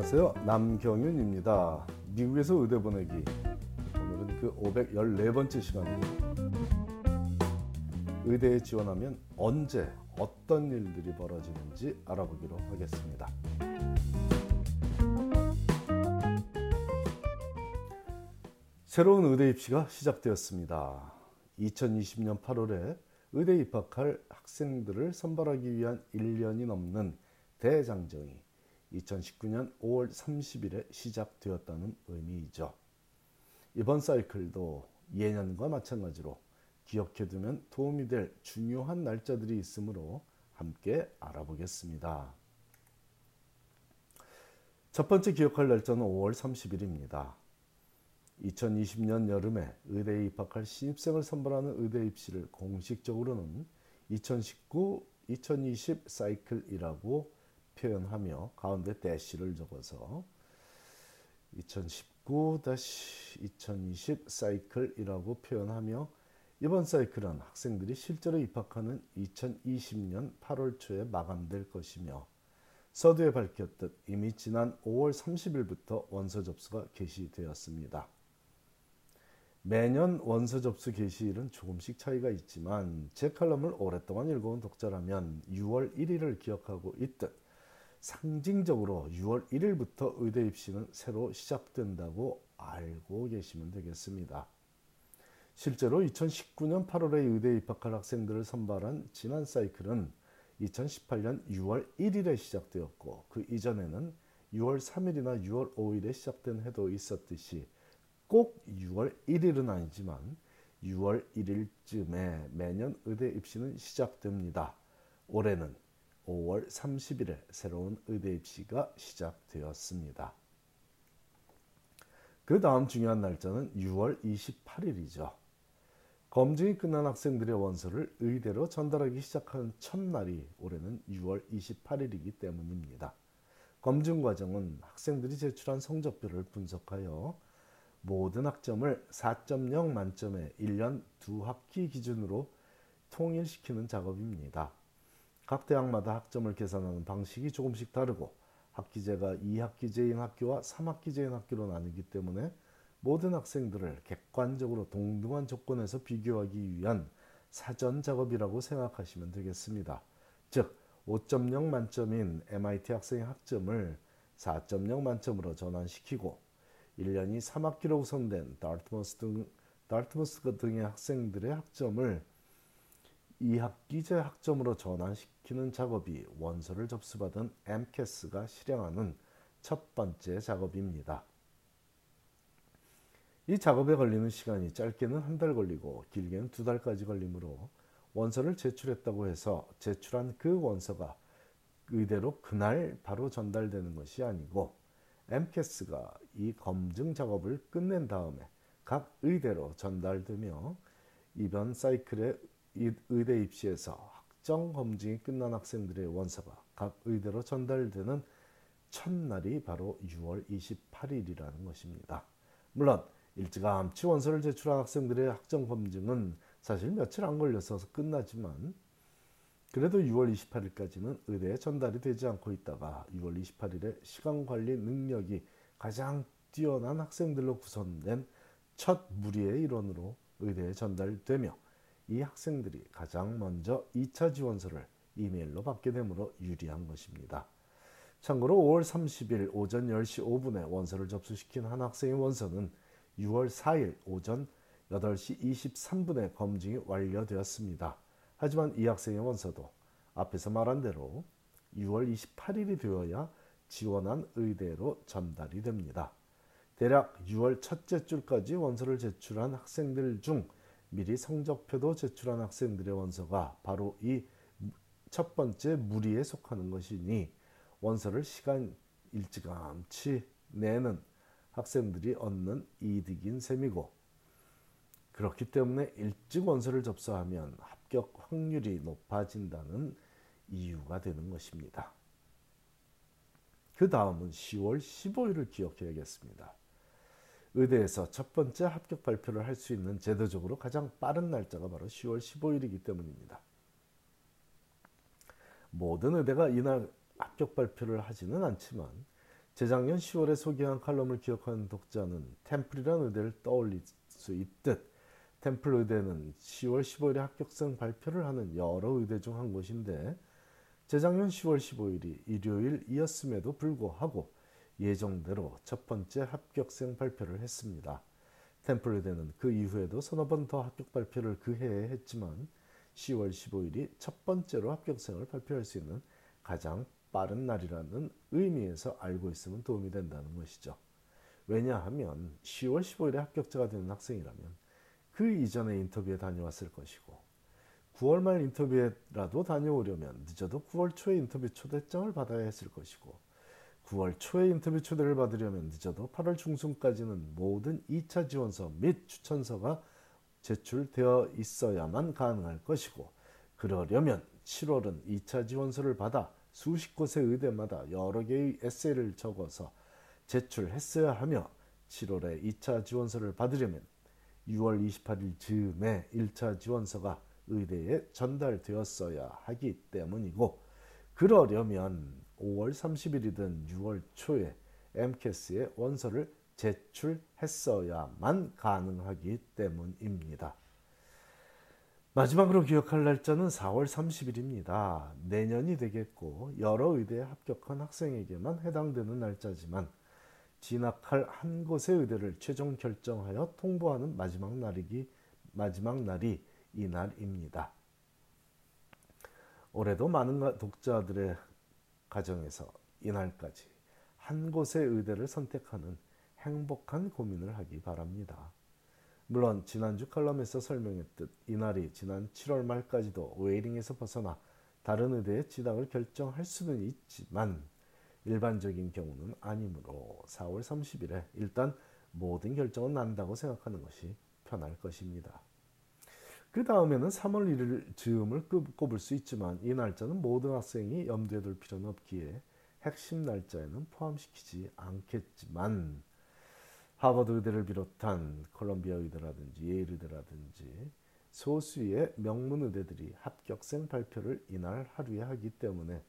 안녕하세요. 남경윤입니다. 미국에서 의대 보내기. 오늘은 그 514번째 시간입니다. 의대에 지원하면 언제 어떤 일들이 벌어지는지 알아보기로 하겠습니다. 새로운 의대 입시가 시작되었습니다. 2020년 8월에 의대 입학할 학생들을 선발하기 위한 1년이 넘는 대장정이 2019년 5월 30일에 시작되었다는 의미이죠. 이번 사이클도 예년과 마찬가지로 기억해두면 도움이 될 중요한 날짜들이 있으므로 함께 알아보겠습니다. 첫 번째 기억할 날짜는 5월 30일입니다. 2020년 여름에 의대에 입학할 신입생을 선발하는 의대 입시를 공식적으로는 2019-2020 사이클이라고 표현하며 가운데 대시를 적어서 2019-2020 사이클이라고 표현하며 이번 사이클은 학생들이 실제로 입학하는 2020년 8월 초에 마감될 것이며 서두에 밝혔듯 이미 지난 5월 30일부터 원서 접수가 개시되었습니다. 매년 원서 접수 개시일은 조금씩 차이가 있지만 제 칼럼을 오랫동안 읽어온 독자라면 6월 1일을 기억하고 있듯 상징적으로 6월 1일부터 의대 입시는 새로 시작된다고 알고 계시면 되겠습니다. 실제로 2019년 8월에 의대에 입학할 학생들을 선발한 지난 사이클은 2018년 6월 1일에 시작되었고 그 이전에는 6월 3일이나 6월 5일에 시작된 해도 있었듯이 꼭 6월 1일은 아니지만 6월 1일쯤에 매년 의대 입시는 시작됩니다. 올해는 5월 30일에 새로운 의대 입시가 시작되었습니다. 그 다음 중요한 날짜는 6월 28일이죠. 검증이 끝난 학생들의 원서를 의대로 전달하기 시작하는 첫날이 올해는 6월 28일이기 때문입니다. 검증 과정은 학생들이 제출한 성적표를 분석하여 모든 학점을 4.0 만점에 1년 두 학기 기준으로 통일시키는 작업입니다. 각 대학마다 학점을 계산하는 방식이 조금씩 다르고 학기제가 2학기제인 학교와 3학기제인 학교로 나뉘기 때문에 모든 학생들을 객관적으로 동등한 조건에서 비교하기 위한 사전 작업이라고 생각하시면 되겠습니다. 즉 5.0 만점인 MIT 학생의 학점을 4.0 만점으로 전환시키고 1년이 3학기로 우선된 다트머스 등 다트머스 등의 학생들의 학점을 2학기제 학점으로 전환시키는 작업이 원서를 접수받은 MCAS가 실행하는 첫 번째 작업입니다. 이 작업에 걸리는 시간이 짧게는 한 달 걸리고 길게는 두 달까지 걸리므로 원서를 제출했다고 해서 제출한 그 원서가 의대로 그날 바로 전달되는 것이 아니고 MCAS가 이 검증 작업을 끝낸 다음에 각 의대로 전달되며 이번 사이클의 의대 입시에서 학점 검증이 끝난 학생들의 원서가 각 의대로 전달되는 첫날이 바로 6월 28일이라는 것입니다. 물론 일찌감치 원서를 제출한 학생들의 학점 검증은 사실 며칠 안 걸려서 끝나지만 그래도 6월 28일까지는 의대에 전달이 되지 않고 있다가 6월 28일에 시간 관리 능력이 가장 뛰어난 학생들로 구성된 첫 무리의 일원으로 의대에 전달되며 이 학생들이 가장 먼저 2차 지원서를 이메일로 받게 되므로 유리한 것입니다. 참고로 5월 30일 오전 10시 5분에 원서를 접수시킨 한 학생의 원서는 6월 4일 오전 8시 23분에 검증이 완료되었습니다. 하지만 이 학생의 원서도 앞에서 말한 대로 6월 28일이 되어야 지원한 의대로 전달이 됩니다. 대략 6월 첫째 주까지 원서를 제출한 학생들 중 미리 성적표도 제출한 학생들의 원서가 바로 이 첫 번째 무리에 속하는 것이니 원서를 시간 일찌감치 내는 학생들이 얻는 이득인 셈이고 그렇기 때문에 일찍 원서를 접수하면 합격 확률이 높아진다는 이유가 되는 것입니다. 그 다음은 10월 15일을 기억해야겠습니다. 의대에서 첫 번째 합격 발표를 할 수 있는 제도적으로 가장 빠른 날짜가 바로 10월 15일이기 때문입니다. 모든 의대가 이날 합격 발표를 하지는 않지만 재작년 10월에 소개한 칼럼을 기억하는 독자는 템플이라는 의대를 떠올릴 수 있듯 템플 의대는 10월 15일에 합격생 발표를 하는 여러 의대 중 한 곳인데 재작년 10월 15일이 일요일이었음에도 불구하고 예정대로 첫 번째 합격생 발표를 했습니다. 템플 의대는 그 이후에도 서너 번 더 합격 발표를 그 해에 했지만 10월 15일이 첫 번째로 합격생을 발표할 수 있는 가장 빠른 날이라는 의미에서 알고 있으면 도움이 된다는 것이죠. 왜냐하면 10월 15일에 합격자가 되는 학생이라면 그 이전에 인터뷰에 다녀왔을 것이고 9월 말 인터뷰에라도 다녀오려면 늦어도 9월 초에 인터뷰 초대장을 받아야 했을 것이고 9월 초에 인터뷰 초대를 받으려면 늦어도 8월 중순까지는 모든 2차 지원서 및 추천서가 제출되어 있어야만 가능할 것이고 그러려면 7월은 2차 지원서를 받아 수십 곳의 의대마다 여러 개의 에세이를 적어서 제출했어야 하며 7월에 2차 지원서를 받으려면 6월 28일 즈음에 1차 지원서가 의대에 전달되었어야 하기 때문이고 그러려면 5월 30일이든 6월 초에 MCAS에 원서를 제출했어야만 가능하기 때문입니다. 마지막으로 기억할 날짜는 4월 30일입니다. 내년이 되겠고 여러 의대에 합격한 학생에게만 해당되는 날짜지만 진학할 한 곳의 의대를 최종 결정하여 통보하는 마지막 날이기 마지막 날이 이 날입니다. 올해도 많은 독자들의 가정에서 이날까지 한 곳의 의대를 선택하는 행복한 고민을 하기 바랍니다. 물론 지난주 칼럼에서 설명했듯 이날이 지난 7월 말까지도 웨이링에서 벗어나 다른 의대에 진학을 결정할 수는 있지만 일반적인 경우는 아니므로 4월 30일에 일단 모든 결정은 난다고 생각하는 것이 편할 것입니다. 그 다음에는 3월 1일 즈음을 꼽을 수 있지만 이 날짜는 모든 학생이 염두에 둘 필요는 없기에 핵심 날짜에는 포함시키지 않겠지만 하버드 의대를 비롯한 콜롬비아 의대라든지 예일 의대라든지 소수의 명문 의대들이 합격생 발표를 이날 하루에 하기 때문에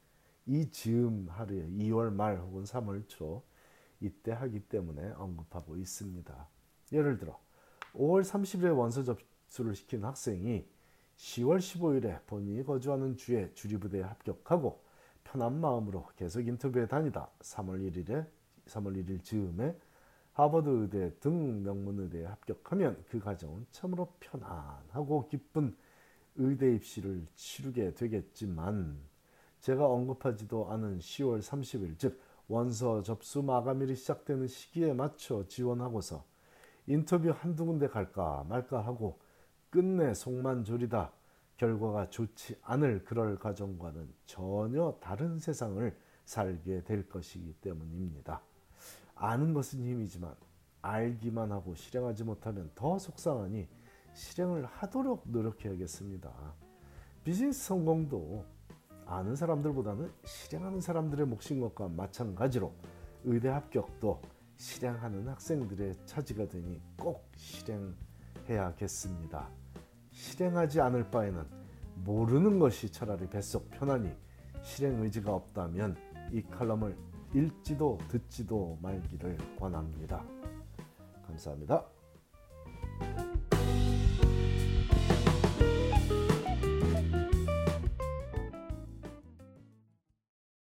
이 즈음 하루에 2월 말 혹은 3월 초 이때 하기 때문에 언급하고 있습니다. 예를 들어 5월 30일에 원서 접수를 시킨 학생이 10월 15일에 본인이 거주하는 주에 주리부대에 합격하고 편한 마음으로 계속 인터뷰에 다니다 3월 1일에 3월 1일 즈음에 하버드 의대 등 명문 의대에 합격하면 그 가정은 참으로 편안하고 기쁜 의대 입시를 치르게 되겠지만 제가 언급하지도 않은 10월 30일 즉 원서 접수 마감일이 시작되는 시기에 맞춰 지원하고서 인터뷰 한두 군데 갈까 말까 하고 끝내 속만 졸이다 결과가 좋지 않을 그럴 가정과는 전혀 다른 세상을 살게 될 것이기 때문입니다. 아는 것은 힘이지만 알기만 하고 실행하지 못하면 더 속상하니 실행을 하도록 노력해야겠습니다. 비즈니스 성공도 아는 사람들보다는 실행하는 사람들의 몫인 것과 마찬가지로 의대 합격도 실행하는 학생들의 차지가 되니 꼭 실행해야겠습니다. 실행하지 않을 바에는 모르는 것이 차라리 뱃속 편하니 실행 의지가 없다면 이 칼럼을 읽지도 듣지도 말기를 권합니다. 감사합니다.